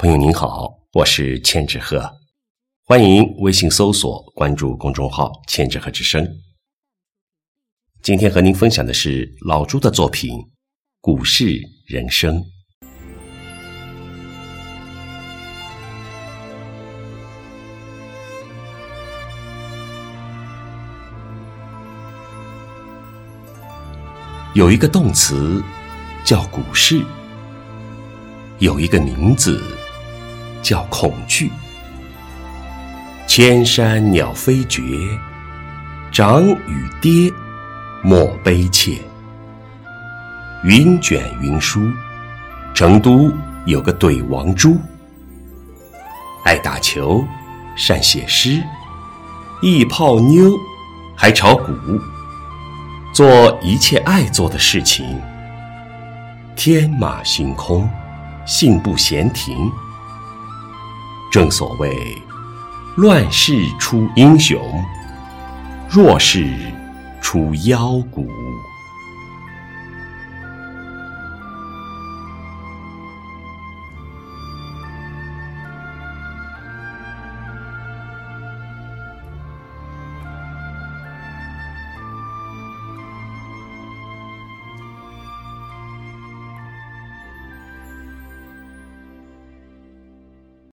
朋友您好，我是千纸鹤，欢迎微信搜索关注公众号“千纸鹤之声”。今天和您分享的是老朱的作品《股市人生》。有一个动词叫股市，有一个名字。叫恐惧。千山鸟飞绝，涨与跌莫悲切。云卷云舒，成都有个怼王猪，爱打球，善写诗，易泡妞，还炒股，做一切爱做的事情，天马行空，信步闲庭。正所谓，乱世出英雄，弱世出妖骨。